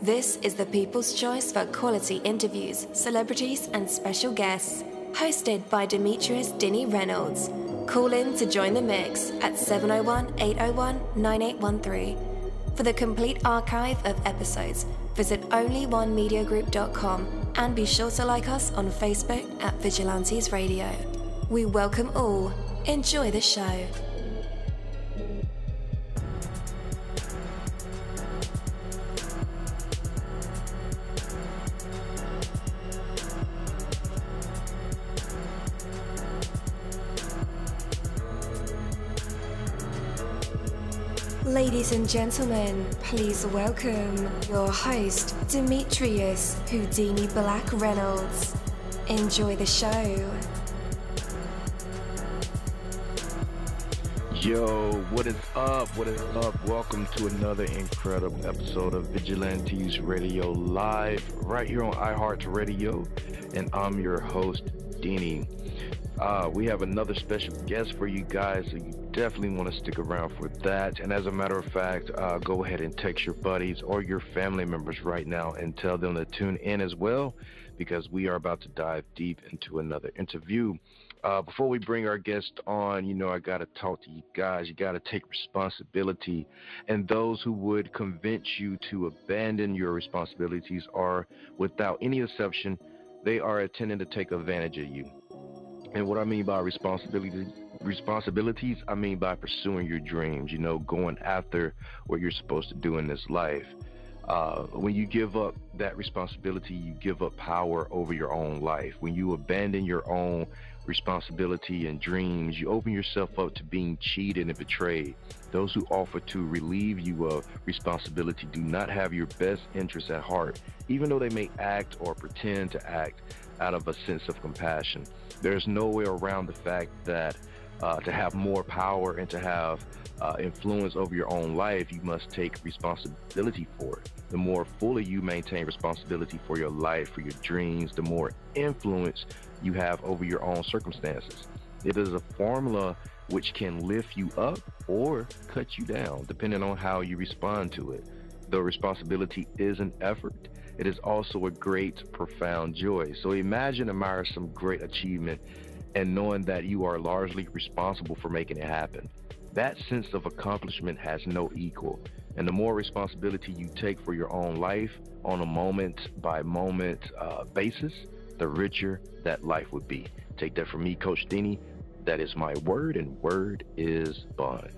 This is the people's choice for quality interviews, celebrities, and special guests. Hosted by Demetrius Dinny Reynolds. Call in to join the mix at 701 801 9813. For the complete archive of episodes, visit onlyonemediagroup.com and be sure to like us on Facebook at Vigilantes Radio. We welcome all. Enjoy the show. Ladies and gentlemen, please welcome your host, Demetrius Houdini Black Reynolds. Enjoy the show. Yo, what is up? What is up? Welcome to another incredible episode of Vigilantes Radio Live, right here on iHeartRadio. And I'm your host, Deanie. Uh, we have another special guest for you guys, definitely want to stick around for that. And as a matter of fact, uh, go ahead and text your buddies or your family members right now and tell them to tune in as well, because we are about to dive deep into another interview. Uh, before we bring our guest on, you know, I got to talk to you guys. You got to take responsibility. And those who would convince you to abandon your responsibilities are, without any exception, they are intending to take advantage of you. And what I mean by responsibility responsibilities, I mean by pursuing your dreams, you know, going after what you're supposed to do in this life. Uh, when you give up that responsibility, you give up power over your own life. When you abandon your own responsibility and dreams, you open yourself up to being cheated and betrayed. Those who offer to relieve you of responsibility do not have your best interests at heart, even though they may act or pretend to act out of a sense of compassion. There's no way around the fact that uh, to have more power and to have uh, influence over your own life, you must take responsibility for it. The more fully you maintain responsibility for your life, for your dreams, the more influence you have over your own circumstances. It is a formula which can lift you up or cut you down, depending on how you respond to it. Though responsibility is an effort, it is also a great, profound joy. So imagine, admire some great achievement and knowing that you are largely responsible for making it happen. That sense of accomplishment has no equal. And the more responsibility you take for your own life on a moment by moment uh, basis, the richer that life would be. Take that from me, Coach Dini. That is my word, and word is bond.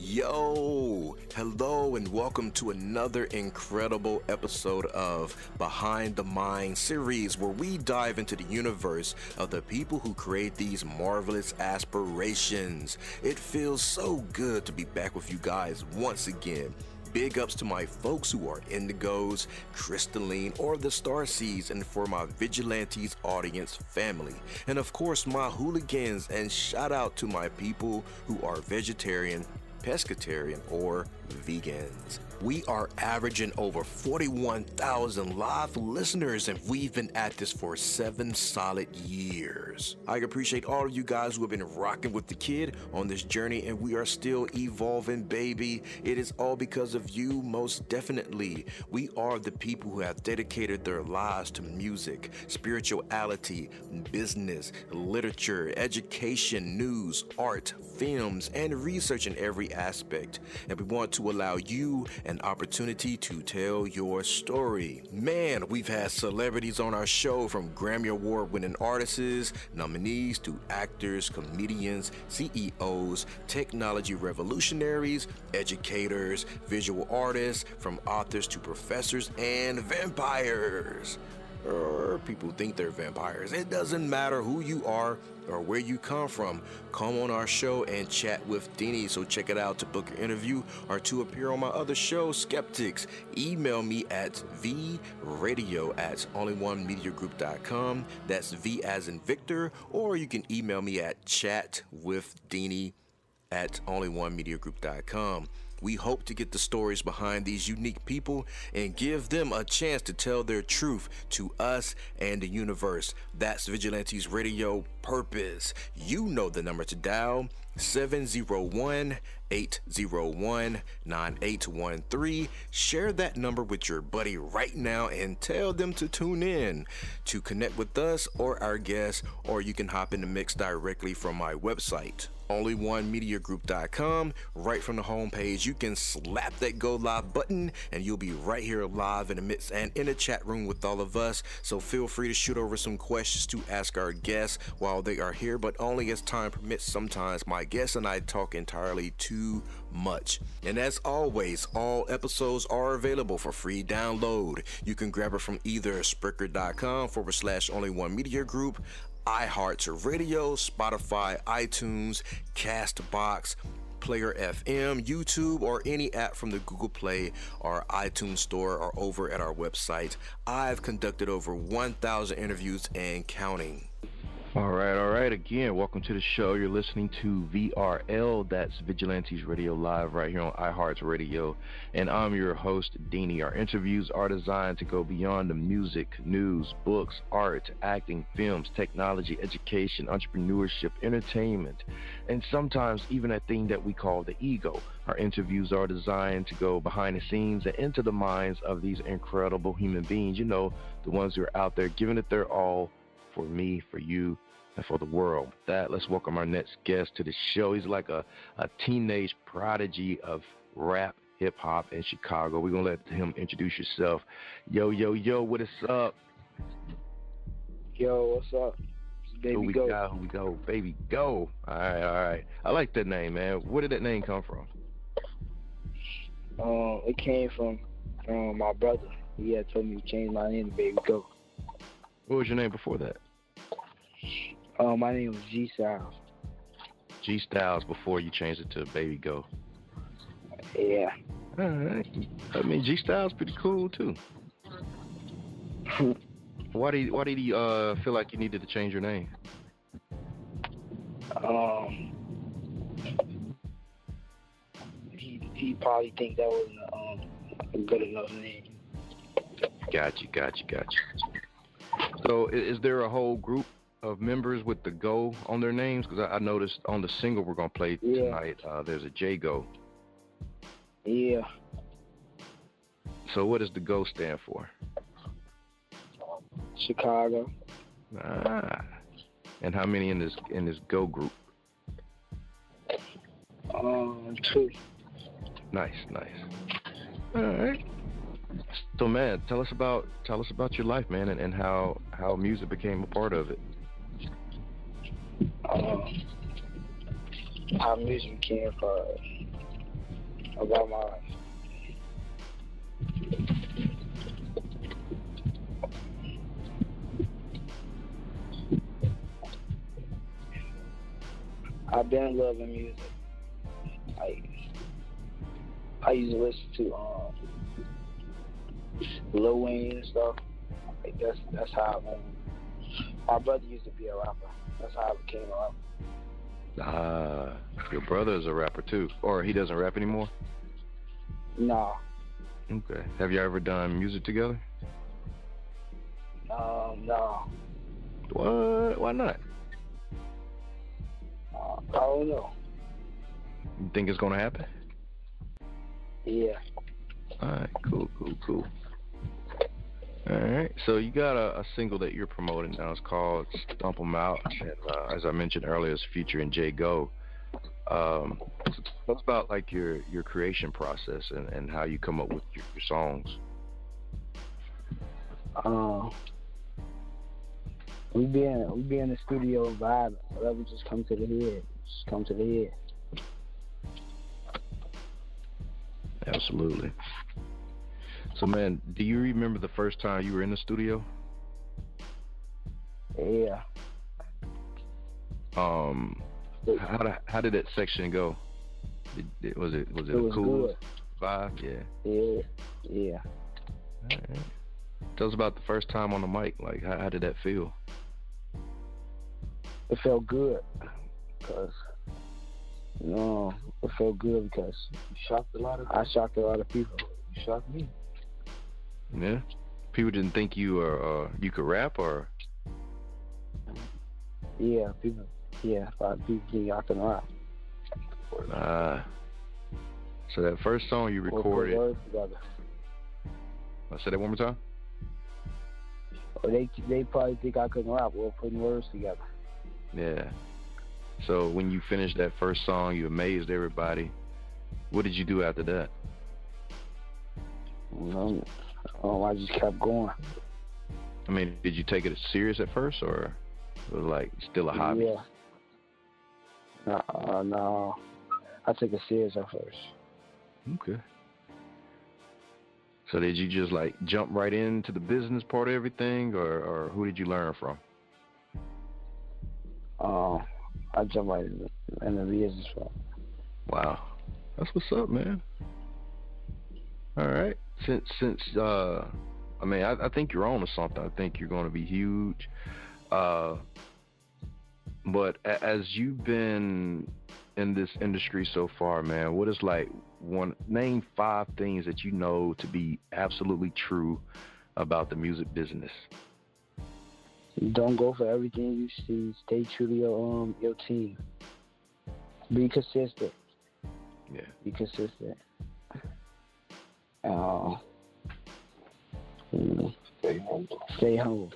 Yo, hello, and welcome to another incredible episode of Behind the Mind series where we dive into the universe of the people who create these marvelous aspirations. It feels so good to be back with you guys once again. Big ups to my folks who are Indigos, Crystalline, or the Star Seeds, and for my Vigilantes audience family. And of course, my hooligans, and shout out to my people who are vegetarian, pescatarian, or vegans. We are averaging over 41,000 live listeners, and we've been at this for seven solid years. I appreciate all of you guys who have been rocking with the kid on this journey, and we are still evolving, baby. It is all because of you, most definitely. We are the people who have dedicated their lives to music, spirituality, business, literature, education, news, art, films, and research in every aspect. And we want to allow you an opportunity to tell your story. Man, we've had celebrities on our show from Grammy Award winning artists, nominees to actors, comedians, CEOs, technology revolutionaries, educators, visual artists, from authors to professors, and vampires or people think they're vampires. It doesn't matter who you are or where you come from. Come on our show and chat with Deanie. So check it out to book an interview or to appear on my other show, Skeptics. Email me at vradio at onlyonemediagroup.com. That's V as in Victor. Or you can email me at chatwithdeanie at onlyonemediagroup.com. We hope to get the stories behind these unique people and give them a chance to tell their truth to us and the universe. That's Vigilantes Radio purpose. You know the number to dial 701 801 9813. Share that number with your buddy right now and tell them to tune in to connect with us or our guests, or you can hop in the mix directly from my website onlyonemediagroup.com. Right from the homepage, you can slap that go live button and you'll be right here live in the midst and in the chat room with all of us. So feel free to shoot over some questions to ask our guests while they are here, but only as time permits. Sometimes my guests and I talk entirely too much. And as always, all episodes are available for free download. You can grab it from either Spreaker.com forward slash only one media group, iHeartRadio, Spotify, iTunes, Castbox, Player FM, YouTube, or any app from the Google Play or iTunes Store or over at our website. I've conducted over 1,000 interviews and counting. All right, all right. Again, welcome to the show. You're listening to VRL, that's Vigilantes Radio Live, right here on iHeart's Radio. And I'm your host, Deanie. Our interviews are designed to go beyond the music, news, books, art, acting, films, technology, education, entrepreneurship, entertainment, and sometimes even a thing that we call the ego. Our interviews are designed to go behind the scenes and into the minds of these incredible human beings. You know, the ones who are out there giving it their all for me, for you, and for the world. With that, let's welcome our next guest to the show. He's like a, a teenage prodigy of rap, hip hop in Chicago. We're gonna let him introduce yourself. Yo, yo, yo, what is up? Yo, what's up? Baby who we Go. got? Who we go? Baby, go. All right, all right. I like that name, man. Where did that name come from? Um, it came from from my brother. He had told me to change my name to Baby Go. What was your name before that? Um, my name was G Styles. G Styles before you changed it to Baby Go. Yeah. All right. I mean, G Styles pretty cool too. Why did Why did he uh feel like you needed to change your name? Um, he he probably think that was um a good enough name. Got you, got you, got you. So, is there a whole group of members with the Go on their names? Because I, I noticed on the single we're gonna play Yeah. tonight, uh, there's a J Go. Yeah. So, what does the Go stand for? Chicago. Ah. And how many in this in this Go group? Um, two. Nice, nice. All right. So, man, tell us about tell us about your life, man, and, and how how music became a part of it. Um, how music came for about my life. I've been loving music. Like I used to listen to um, Lil Wayne and stuff. Like that's that's how um, my brother used to be a rapper. That's how I a rapper. Ah, your brother is a rapper too, or he doesn't rap anymore. No, Okay. Have you ever done music together? um, no, What? Why not? uh, I don't know. You think it's gonna happen? Yeah, All right. Cool. Cool. Cool. All right. So you got a, a single that you're promoting now. It's called "Stump 'Em Out," and uh, as I mentioned earlier, it's featuring Jay Go. Um, so tell us about like your your creation process and, and how you come up with your, your songs. um, we be in we be in the studio vibing. Whatever just come to the head, just come to the head. Absolutely. So, man, do you remember the first time you were in the studio? Yeah, Um, how did, how did that section go? Did, did- was it was it, it a was cool good. vibe? Yeah. Yeah, yeah. All right. Tell us about the first time on the mic. Like, how, how did that feel? It felt good because you know it felt good because You shocked a lot of I shocked a lot of people. You shocked me. Yeah. People didn't think you uh, uh you could rap or Yeah, people. Yeah, of people think I can rap. uh. So that first song you recorded. words together. I said that one more time. Or they they probably think I couldn't rap. We're putting words together. Yeah. So when you finished that first song, you amazed everybody. What did you do after that? Know, um, I just kept going. I mean, did you take it serious at first, or it was like still a hobby? Yeah. No, uh, no. I took it serious at first. Okay. So did you just like jump right into the business part of everything, or or who did you learn from? Um, I jumped right in the, in the business. From. Wow, that's what's up, man. All right. Since since uh, I mean, I, I think you're on to something. I think you're going to be huge. Uh, but as you've been in this industry so far, man, what is like one name five things that you know to be absolutely true about the music business? Don't go for everything you see. Stay true to your um your team. Be consistent. Yeah. Be consistent. Uh, Stay humble. stay humble.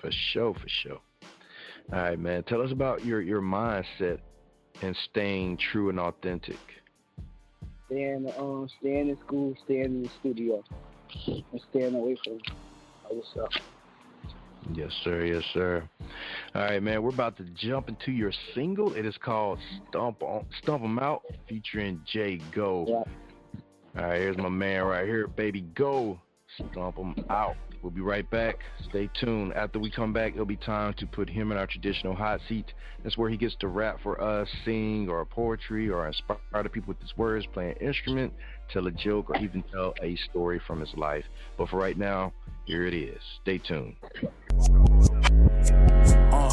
For sure, for sure. All right, man. Tell us about your your mindset and staying true and authentic. Stay in the, um stay in school. Stay in the studio. And staying away from other stuff. Yes, sir. Yes, sir. All right, man. We're about to jump into your single. It is called "Stump on Stump 'Em Out," featuring Jay Go. Yeah. All right, here's my man right here, baby. Go, stump 'em out. We'll be right back. Stay tuned. After we come back, it'll be time to put him in our traditional hot seat. That's where he gets to rap for us, sing or poetry, or inspire the people with his words, play an instrument, tell a joke, or even tell a story from his life. But for right now, here it is. Stay tuned. Uh,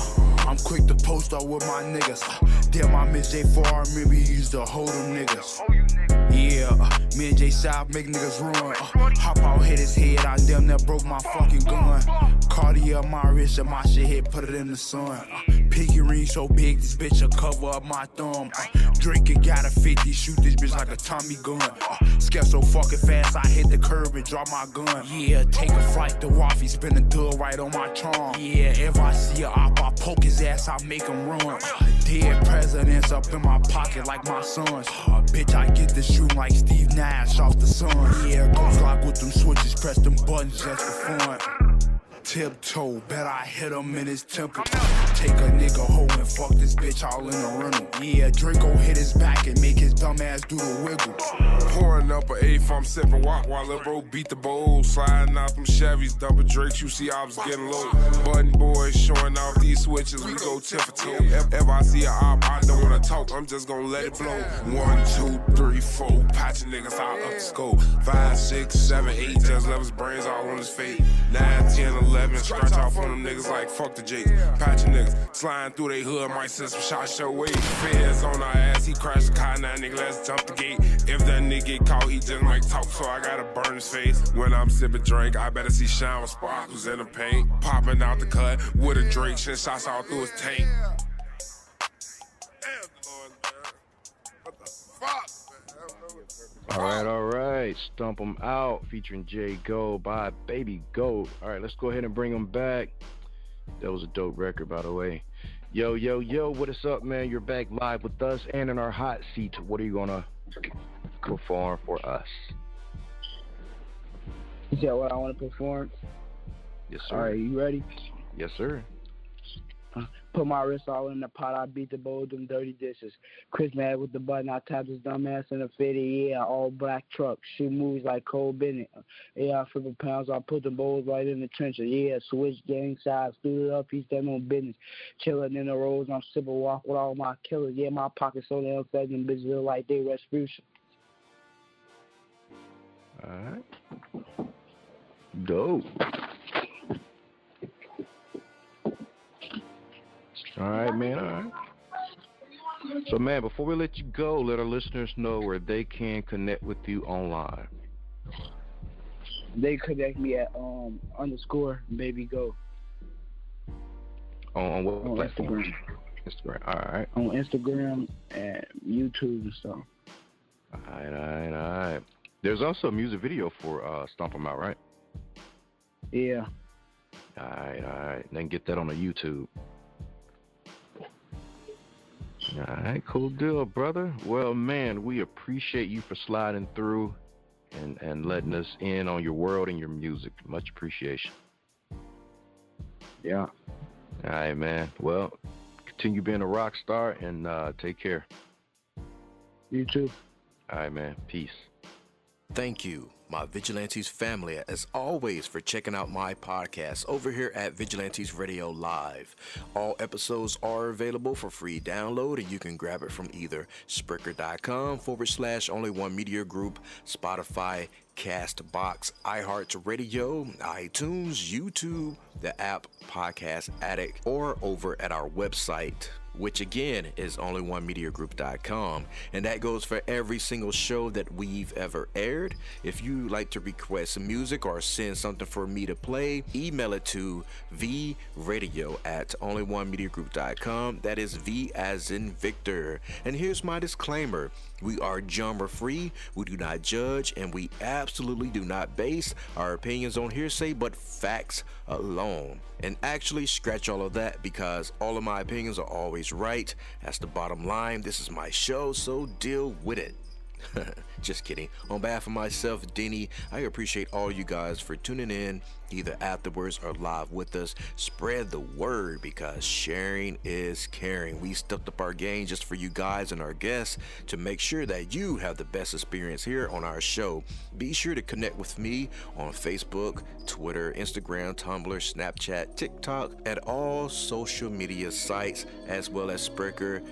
I'm quick to post up with my niggas. Damn, I miss J4. I remember he used to hold them niggas. Yeah, uh, me and J South make niggas run. Uh, hop out, hit his head. I damn near broke my fucking gun. Cartier my wrist and my shit hit, put it in the sun. Uh, pinky ring so big, this bitch will cover up my thumb. Uh, drinking, got a 50, shoot this bitch like a Tommy gun. Uh, so fucking fast, I hit the curb and drop my gun. Yeah, take a flight to Waffy, spin a dub right on my charm. Yeah, if I see a op, I poke his ass, I make him run. Uh, dead presidents up in my pocket like my sons. Uh, bitch, I get the shooting like Steve Nash off the sun. Yeah, go flock with them switches, press them buttons just for fun. Tiptoe. Bet I hit him in his temple. Take a nigga hoe and fuck this bitch all in the rental. Yeah, Draco hit his back and make his dumb ass do the wiggle. Pouring up an eighth, I'm sipping walk while Lil Bro beat the bowl. Sliding out them Chevys, double Drakes, you see was getting low. Button boys showing off these switches, we go tip for toe. If, if I see a op, I don't wanna talk, I'm just gonna let it blow. One, two, three, four, patching niggas out up the scope. Five, six, seven, eight, just left his brains all on his face. Nine, ten, eleven, scratch off on them niggas like fuck the Jakes. Patching niggas, sliding through they hood, might send some shots your way. Feds on our ass, he crashed the car, now nigga, let's jump the gate. If that nigga get caught, he just might talk, so I gotta burn his face. When I'm sipping drink, I better see shine with sparkles in the paint. Popping out the cut with a Drake, shit shots all through his tank. All right, all right. Stump 'em out featuring Jay Go by Baby Go. All right, let's go ahead and bring them back. That was a dope record, by the way. Yo, yo, yo, what is up, man? You're back live with us and in our hot seat. What are you gonna perform for us? You said what I want to perform? Yes, sir. All right, you ready? Yes, sir. Put my wrist all in the pot. I beat the bowl them dirty dishes. Chris mad with the button. I tapped his dumb ass in the fitty. Yeah, all black truck. She moves like Cole Bennett. Yeah, I flip a pounds. I put the bowls right in the trenches. Yeah, switch gang sides. Stood it up. He's done on business. Chilling in the roads. I'm sipping walk with all my killers. Yeah, my pockets so damn fat. Them bitches look like they Respucia. All right. Dope. All right, man. All right. So, man, before we let you go, let our listeners know where they can connect with you online. They connect me at um underscore baby go On, on what on platform? Instagram. Instagram. All right. On Instagram and YouTube and stuff. All right, all right, all right. There's also a music video for uh, Stomp 'em Out, right? Yeah. All right, all right. Then get that on the YouTube. All right, cool deal, brother. Well, man, we appreciate you for sliding through and, and letting us in on your world and your music. Much appreciation. Yeah. All right, man. Well, continue being a rock star and uh, take care. You too. All right, man. Peace. Thank you, my Vigilantes family, as always, for checking out my podcast over here at Vigilantes Radio Live. All episodes are available for free download, and you can grab it from either Spreaker.com forward slash only one media group, Spotify, Castbox, iHeartRadio, iTunes, YouTube, the app Podcast Addict, or over at our website which again is onlyonemediagroup.com and that goes for every single show that we've ever aired. If you like to request music or send something for me to play email it to vradio at onlyonemediagroup.com that is v as in victor. And here's my disclaimer. We are genre free we do not judge and we absolutely do not base our opinions on hearsay but facts alone. And actually scratch all of that because all of my opinions are always right. That's the bottom line. This is my show, so deal with it. Just kidding. On behalf of myself, Denny, I appreciate all you guys for tuning in, either afterwards or live with us. Spread the word because sharing is caring. We stepped up our game just for you guys and our guests to make sure that you have the best experience here on our show. Be sure to connect with me on Facebook, Twitter, Instagram, Tumblr, Snapchat, TikTok, and all social media sites, as well as Spreaker.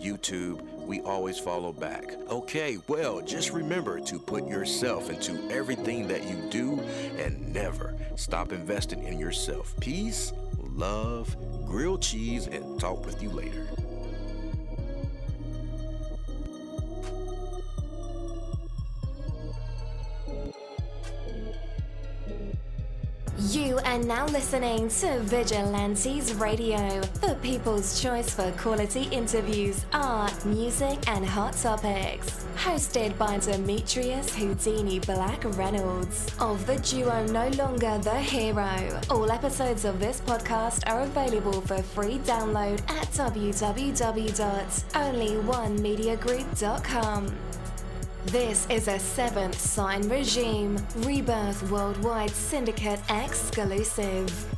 YouTube, we always follow back. Okay, well, just remember to put yourself into everything that you do and never stop investing in yourself. Peace, love, grilled cheese, and talk with you later. Are now listening to Vigilantes Radio, the people's choice for quality interviews, art, music, and hot topics. Hosted by Demetrius Houdini Black Reynolds of the duo No Longer the Hero. All episodes of this podcast are available for free download at www.onlyonemediagroup.com. This is a seventh sign regime, rebirth worldwide syndicate exclusive.